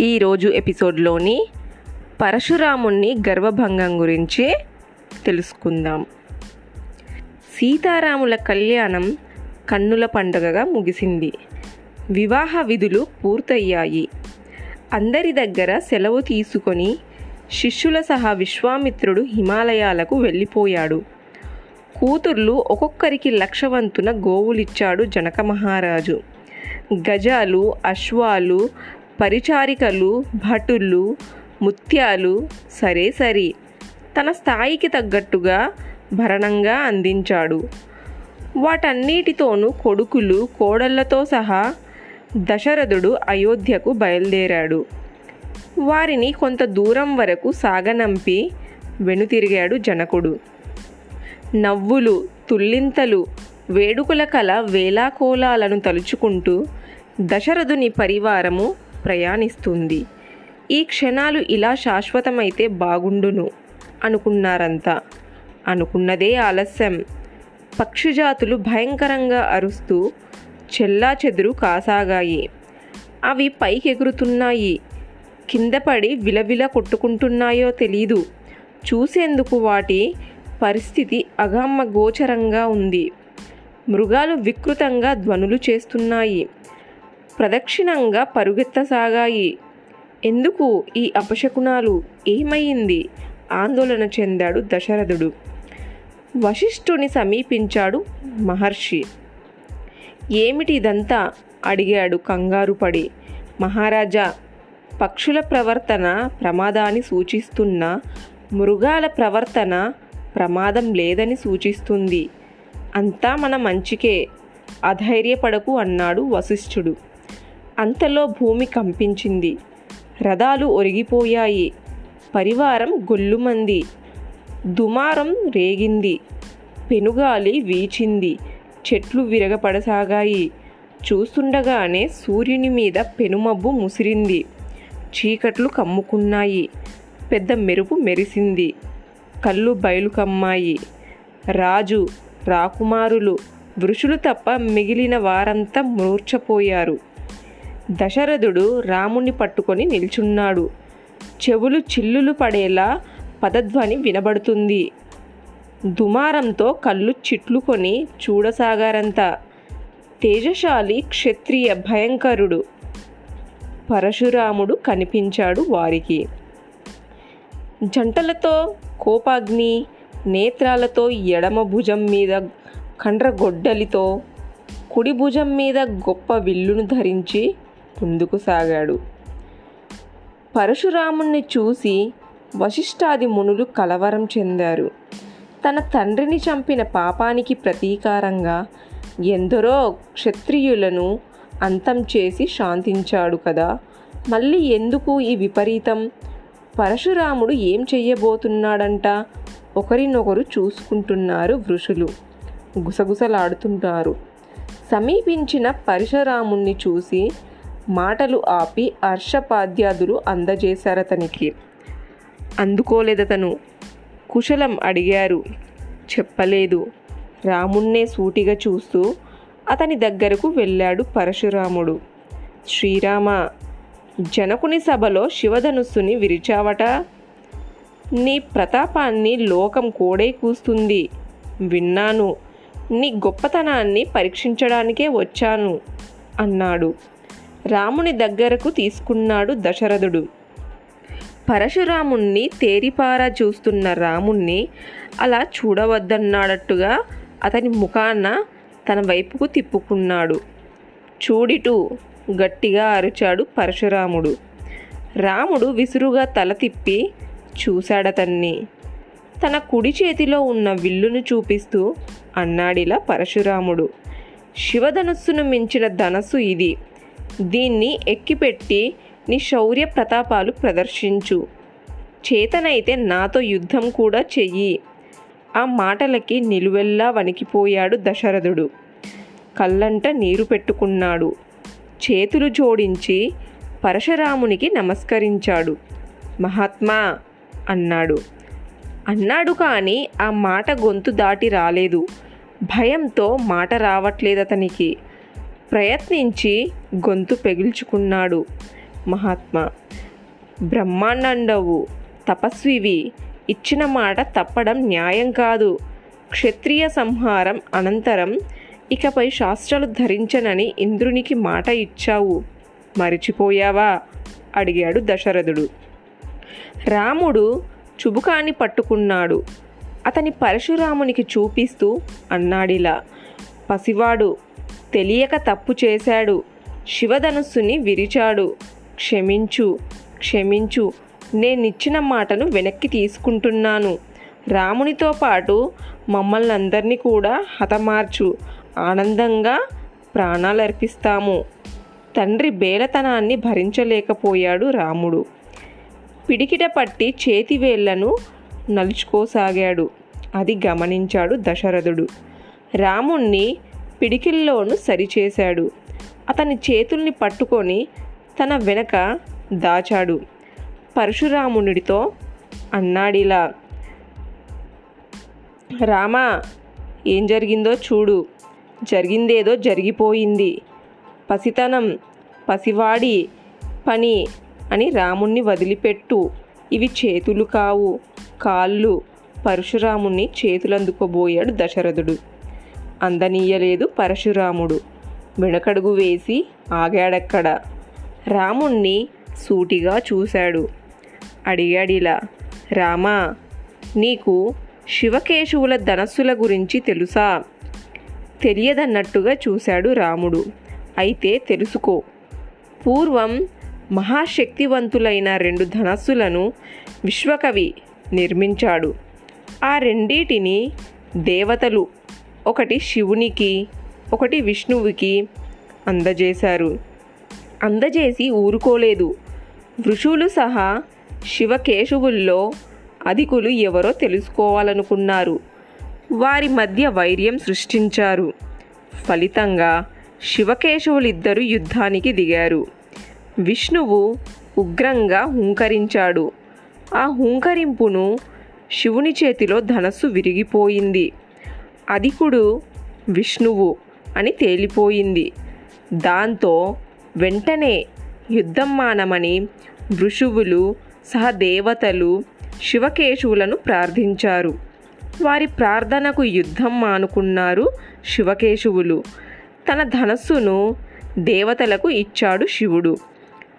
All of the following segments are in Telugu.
ఈరోజు ఎపిసోడ్లోని పరశురాముణ్ణి గర్వభంగం గురించి తెలుసుకుందాం. సీతారాముల కళ్యాణం కన్నుల పండుగగా ముగిసింది. వివాహ విధులు పూర్తయ్యాయి. అందరి దగ్గర సెలవు తీసుకొని శిష్యుల సహా విశ్వామిత్రుడు హిమాలయాలకు వెళ్ళిపోయాడు. కూతుర్లు ఒక్కొక్కరికి లక్షవంతున గోవులిచ్చాడు జనక మహారాజు గజాలు అశ్వాలు పరిచారికలు భటులు ముత్యాలు సరే సరి. తన స్థాయికి తగ్గట్టుగా భరణంగా అందించాడు. వాటన్నిటితోనూ కొడుకులు కోడళ్ళతో సహా దశరథుడు అయోధ్యకు బయలుదేరాడు. వారిని కొంత దూరం వరకు సాగనంపి వెనుతిరిగాడు జనకుడు. నవ్వులు తుల్లింతలు వేడుకల కల వేలాకోలాలను తలుచుకుంటూ దశరథుని పరివారము ప్రయాణిస్తుంది. ఈ క్షణాలు ఇలా శాశ్వతమైతే బాగుండును అనుకున్నారంతా. అనుకున్నదే ఆలస్యం. పక్షిజాతులు భయంకరంగా అరుస్తూ చెల్లా చెదురు కాసాగాయి. అవి పైకెగురుతున్నాయి. కిందపడి విలవిల కొట్టుకుంటున్నాయో తెలీదు. చూసేందుకు వాటి పరిస్థితి అగమ్మ గోచరంగా ఉంది. మృగాలు వికృతంగా ధ్వనులు చేస్తున్నాయి. ప్రదక్షిణంగా పరుగెత్తసాగాయి. ఎందుకు ఈ అపశకునాలు? ఏమైంది? ఆందోళన చెందాడు దశరథుడు. వశిష్ఠుని సమీపించాడు మహర్షి. ఏమిటి ఇదంతా? అడిగాడు కంగారు పడి మహారాజా పక్షుల ప్రవర్తన ప్రమాదాన్ని సూచిస్తున్న మృగాల ప్రవర్తన ప్రమాదం లేదని సూచిస్తుంది. అంతా మన మంచికే. అధైర్యపడకు అన్నాడు వశిష్ఠుడు. అంతలో భూమి కంపించింది. రథాలు ఒరిగిపోయాయి. పరివారం గొల్లుమంది. దుమారం రేగింది. పెనుగాలి వీచింది. చెట్లు విరగపడసాగాయి. చూస్తుండగానే సూర్యుని మీద పెనుమబ్బు ముసిరింది. చీకట్లు కమ్ముకున్నాయి. పెద్ద మెరుపు మెరిసింది. కళ్ళు బయలు కమ్మాయి రాజు రాకుమారులు వృషులు తప్ప మిగిలిన వారంతా మూర్ఛపోయారు. దశరథుడు రాముణ్ణి పట్టుకొని నిల్చున్నాడు. చెవులు చిల్లులు పడేలా పదధ్వని వినబడుతుంది. దుమారంతో కళ్ళు చిట్లుకొని చూడసాగారంతా. తేజశాలి క్షత్రియ భయంకరుడు. పరశురాముడు కనిపించాడు వారికి. జంటలతో కోపాగ్ని నేత్రాలతో ఎడమ భుజం మీద కండ్రగొడ్డలితో కుడి భుజం మీద గొప్ప విల్లును ధరించి ముందుకు సాగాడు. పరశురాముణ్ణి చూసి వశిష్ఠాది మునులు కలవరం చెందారు. తన తండ్రిని చంపిన పాపానికి ప్రతీకారంగా ఎందరో క్షత్రియులను అంతం చేసి శాంతించాడు కదా. మళ్ళీ ఎందుకు ఈ విపరీతం? పరశురాముడు ఏం చెయ్యబోతున్నాడంట? ఒకరినొకరు చూసుకుంటున్నారు వృషులు. గుసగుసలాడుతున్నారు సమీపించిన పరశురాముణ్ణి చూసి మాటలు ఆపి హర్షపాద్యాదులు అందజేశారతనికి. అందుకోలేదతను. కుశలం అడిగారు. చెప్పలేదు. రాముణ్ణే సూటిగా చూస్తూ అతని దగ్గరకు వెళ్ళాడు పరశురాముడు. శ్రీరామ జనకుని సభలో శివధనుస్సుని విరిచావట? నీ ప్రతాపాన్ని లోకం కోడై కూస్తుంది. విన్నాను. నీ గొప్పతనాన్ని పరీక్షించడానికే వచ్చాను అన్నాడు. రాముని దగ్గరకు తీసుకున్నాడు దశరథుడు. పరశురాముణ్ణి తేరిపారా చూస్తున్న రాముణ్ణి అలా చూడవద్దన్నాడట్టుగా అతని ముఖాన తన వైపుకు తిప్పుకున్నాడు. చూడిటు గట్టిగా అరిచాడు పరశురాముడు. రాముడు విసురుగా తల తిప్పి చూశాడతన్ని. తన కుడి చేతిలో ఉన్న విల్లును చూపిస్తూ అన్నాడిలా పరశురాముడు. శివధనుస్సును మించిన ధనస్సు ఇది. దీన్ని ఎక్కిపెట్టి నీ శౌర్య ప్రతాపాలు ప్రదర్శించు. చేతనైతే నాతో యుద్ధం కూడా చెయ్యి. ఆ మాటలకి నిలువెల్లా వణికిపోయాడు దశరథుడు. కళ్ళంట నీరు పెట్టుకున్నాడు. చేతులు జోడించి పరశురామునికి నమస్కరించాడు. మహాత్మా! అన్నాడు. అన్నాడు కానీ ఆ మాట గొంతు దాటి రాలేదు. భయంతో మాట రావట్లేదు అతనికి ప్రయత్నించి గొంతు పెగిల్చుకున్నాడు మహాత్మా. బ్రహ్మాండండవు తపస్వివి ఇచ్చిన మాట తప్పడం న్యాయం కాదు. క్షత్రియ సంహారం అనంతరం ఇకపై శాస్త్రాలు ధరించనని ఇంద్రునికి మాట ఇచ్చావు. మరిచిపోయావా? అడిగాడు దశరథుడు. రాముడు చుబుకాన్ని పట్టుకున్నాడు. అతని పరశురామునికి చూపిస్తూ అన్నాడిలా. పసివాడు తెలియక తప్పు చేశాడు. శివధనుస్సుని విరిచాడు. క్షమించు క్షమించు నేనిచ్చిన మాటను వెనక్కి తీసుకుంటున్నాను. రామునితో పాటు మమ్మల్ని అందరినీ కూడా హతమార్చు. ఆనందంగా ప్రాణాలర్పిస్తాము. తండ్రి బేలతనాన్ని భరించలేకపోయాడు రాముడు. పిడికిట పట్టి చేతివేళ్ళను నలుచుకోసాగాడు. అది గమనించాడు దశరథుడు. రాముణ్ణి పిడికిల్లోనూ సరిచేశాడు. అతని చేతుల్ని పట్టుకొని తన వెనక దాచాడు. పరశురామునిడితో అన్నాడిలా రామా ఏం జరిగిందో చూడు. జరిగిందేదో జరిగిపోయింది. పసితనం పసివాడి పని అని రాముణ్ణి వదిలిపెట్టు. ఇవి చేతులు కావు. కాళ్ళు పరశురాముణ్ణి చేతులందుకోబోయాడు దశరథుడు. అందనీయలేదు పరశురాముడు. వెనకడుగు వేసి ఆగాడక్కడ. రాముణ్ణి సూటిగా చూశాడు. అడిగాడిలా రామా నీకు శివకేశవుల ధనస్సుల గురించి తెలుసా? తెలియదన్నట్టుగా చూశాడు రాముడు. అయితే తెలుసుకో పూర్వం మహాశక్తివంతులైన రెండు ధనస్సులను విశ్వకవి నిర్మించాడు. ఆ రెండిటిని దేవతలు ఒకటి శివునికి ఒకటి విష్ణువుకి అందజేశారు. అందజేసి ఊరుకోలేదు. ఋషులు సహా శివకేశవుల్లో అధికులు ఎవరో తెలుసుకోవాలనుకున్నారు. వారి మధ్య వైర్యం సృష్టించారు. ఫలితంగా శివకేశవులిద్దరూ యుద్ధానికి దిగారు. విష్ణువు ఉగ్రంగా హుంకరించాడు. ఆ హుంకరింపును శివుని చేతిలో ధనస్సు విరిగిపోయింది. అధికుడు విష్ణువు అని తేలిపోయింది. దాంతో వెంటనే యుద్ధం మానమని ఋషువులు సహదేవతలు శివకేశవులను ప్రార్థించారు. వారి ప్రార్థనకు యుద్ధం మానుకున్నారు శివకేశవులు. తన ధనస్సును దేవతలకు ఇచ్చాడు శివుడు.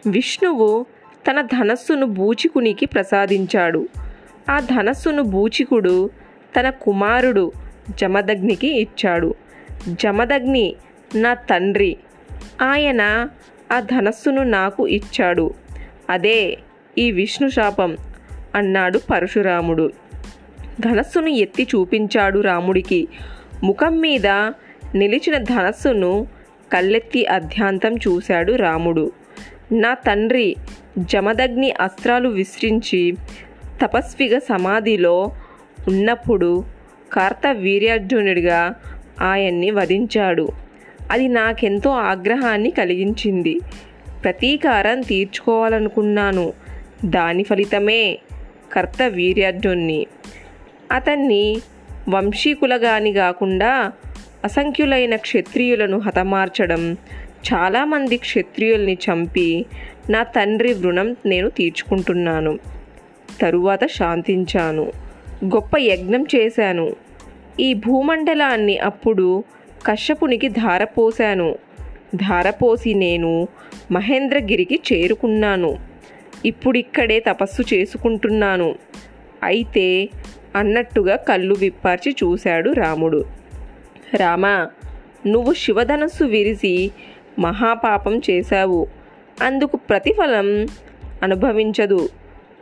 విష్ణువు తన ధనస్సును బూచికునికి ప్రసాదించాడు. ఆ ధనస్సును బూచికుడు తన కుమారుడు జమదగ్నికి ఇచ్చాడు. జమదగ్ని నా తండ్రి. ఆయన ఆ ధనస్సును నాకు ఇచ్చాడు. అదే ఈ విష్ణు శాపం అన్నాడు పరశురాముడు. ధనస్సును ఎత్తి చూపించాడు రాముడికి. ముఖం మీద నిలిచిన ధనస్సును కళ్ళెత్తి అధ్యాంతం చూశాడు రాముడు. నా తండ్రి జమదగ్ని అస్త్రాలు విసిరించి తపస్విగా సమాధిలో ఉన్నప్పుడు కార్తవీర్యార్జునుడిగా ఆయన్ని వధించాడు. అది నాకెంతో ఆగ్రహాన్ని కలిగించింది. ప్రతీకారం తీర్చుకోవాలనుకున్నాను. దాని ఫలితమే కర్త కర్తవీర్యార్జున్ని అతన్ని వంశీకులగాని కాకుండా అసంఖ్యులైన క్షత్రియులను హతమార్చడం చాలామంది క్షత్రియుల్ని చంపి నా తండ్రి రుణం నేను తీర్చుకుంటున్నాను. తరువాత శాంతించాను. గొప్ప యజ్ఞం చేశాను. ఈ భూమండలాన్ని అప్పుడు కశ్యపునికి ధారపోశాను. ధారపోసి నేను మహేంద్రగిరికి చేరుకున్నాను. ఇప్పుడిక్కడే తపస్సు చేసుకుంటున్నాను. అయితే అన్నట్టుగా కళ్ళు విప్పార్చి చూశాడు రాముడు. రామా నువ్వు శివధనస్సు విరిసి మహాపాపం చేశావు. అందుకు ప్రతిఫలం అనుభవించదు.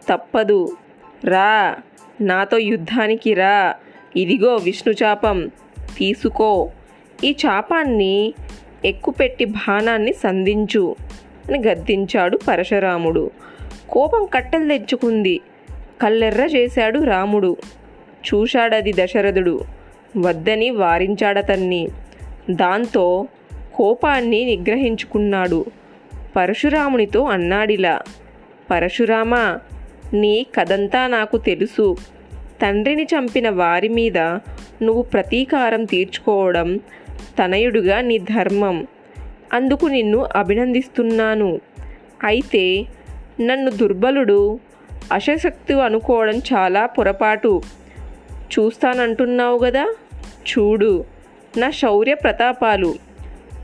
తప్పదు. రా నాతో యుద్ధానికి రా. ఇదిగో విష్ణు చాపం తీసుకో. ఈ చాపాన్ని ఎక్కుపెట్టి బాణాన్ని సంధించు అని గద్దించాడు పరశురాముడు. కోపం కట్టెలు తెచ్చుకుంది. కళ్ళెర్ర చేశాడు రాముడు. చూశాడది దశరథుడు. వద్దని వారించాడతన్ని. దాంతో కోపాన్ని నిగ్రహించుకున్నాడు. పరశురామునితో అన్నాడిలా పరశురామ నీ కథంతా నాకు తెలుసు. తండ్రిని చంపిన వారి మీద నువ్వు ప్రతీకారం తీర్చుకోవడం తనయుడుగా నీ ధర్మం. అందుకు నిన్ను అభినందిస్తున్నాను. అయితే నన్ను దుర్బలుడు అశశక్తి అనుకోవడం చాలా పొరపాటు. చూస్తానంటున్నావు కదా చూడు నా శౌర్య ప్రతాపాలు.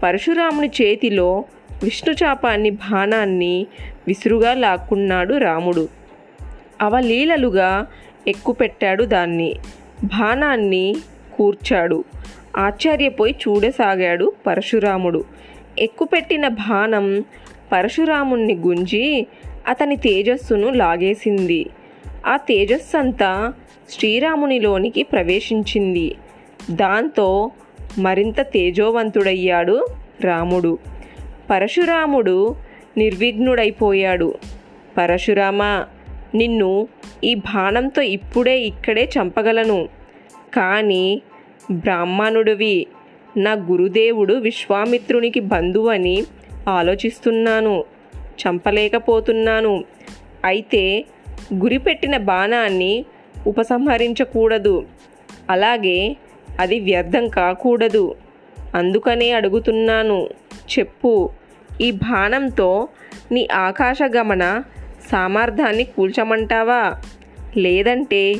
పరశురాముని చేతిలో విష్ణుచాపాన్ని బాణాన్ని విసురుగా లాక్కున్నాడు రాముడు. అవలీలలుగా ఎక్కుపెట్టాడు దాన్ని. బాణాన్ని కూర్చాడు. ఆశ్చర్యపోయి చూడసాగాడు పరశురాముడు. ఎక్కుపెట్టిన బాణం పరశురాముణ్ణి గుంజి అతని తేజస్సును లాగేసింది. ఆ తేజస్సంతా శ్రీరామునిలోనికి ప్రవేశించింది. దాంతో మరింత తేజోవంతుడయ్యాడు రాముడు. పరశురాముడు నిర్విఘ్నుడైపోయాడు. పరశురామ నిన్ను ఈ బాణంతో ఇప్పుడే ఇక్కడే చంపగలను. కానీ బ్రాహ్మణుడివి నా గురుదేవుడు విశ్వామిత్రునికి బంధువు అని ఆలోచిస్తున్నాను చంపలేకపోతున్నాను. అయితే గురిపెట్టిన బాణాన్ని ఉపసంహరించకూడదు. అలాగే అది వ్యర్థం కాకూడదు. అందుకనే అడుగుతున్నాను చెప్పు. ఈ బాణంతో నీ ఆకాశగమన సామర్థ్యాన్ని కూల్చమంటావా? లేదంటే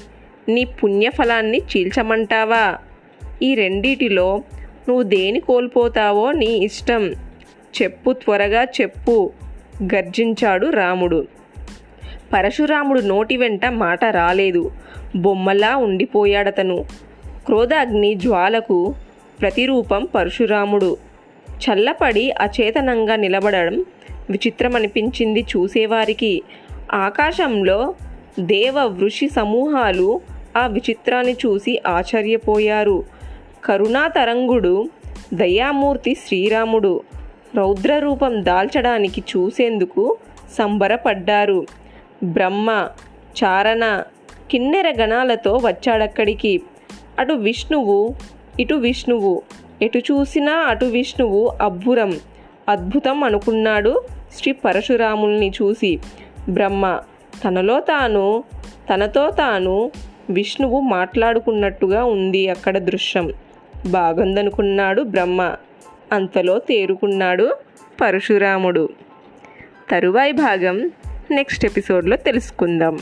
నీ పుణ్యఫలాన్ని చీల్చమంటావా? ఈ రెండిటిలో నువ్వు దేని కోల్పోతావో నీ ఇష్టం. చెప్పు త్వరగా చెప్పు గర్జించాడు రాముడు. పరశురాముడు నోటి వెంట మాట రాలేదు. బొమ్మలా ఉండిపోయాడతను. క్రోధాగ్ని జ్వాలకు ప్రతిరూపం పరశురాముడు. చల్లపడి అచేతనంగా నిలబడడం విచిత్రమనిపించింది చూసేవారికి. ఆకాశంలో దేవ వృషి సమూహాలు ఆ విచిత్రాన్ని చూసి ఆశ్చర్యపోయారు. కరుణాతరంగుడు దయామూర్తి శ్రీరాముడు రౌద్రరూపం దాల్చడానికి చూసేందుకు సంబరపడ్డారు. బ్రహ్మ చారణ కిన్నెర గణాలతో వచ్చాడక్కడికి. అటు విష్ణువు ఇటు విష్ణువు ఎటు చూసినా అటు విష్ణువు అబ్బురం అద్భుతం అనుకున్నాడు. శ్రీ పరశురాముల్ని చూసి బ్రహ్మ తనలో తాను తనతో తాను విష్ణువు మాట్లాడుకున్నట్టుగా ఉంది అక్కడ దృశ్యం. బాగుందనుకున్నాడు బ్రహ్మ అంతలో తేరుకున్నాడు పరశురాముడు. తరువాయి భాగం నెక్స్ట్ ఎపిసోడ్లో తెలుసుకుందాం.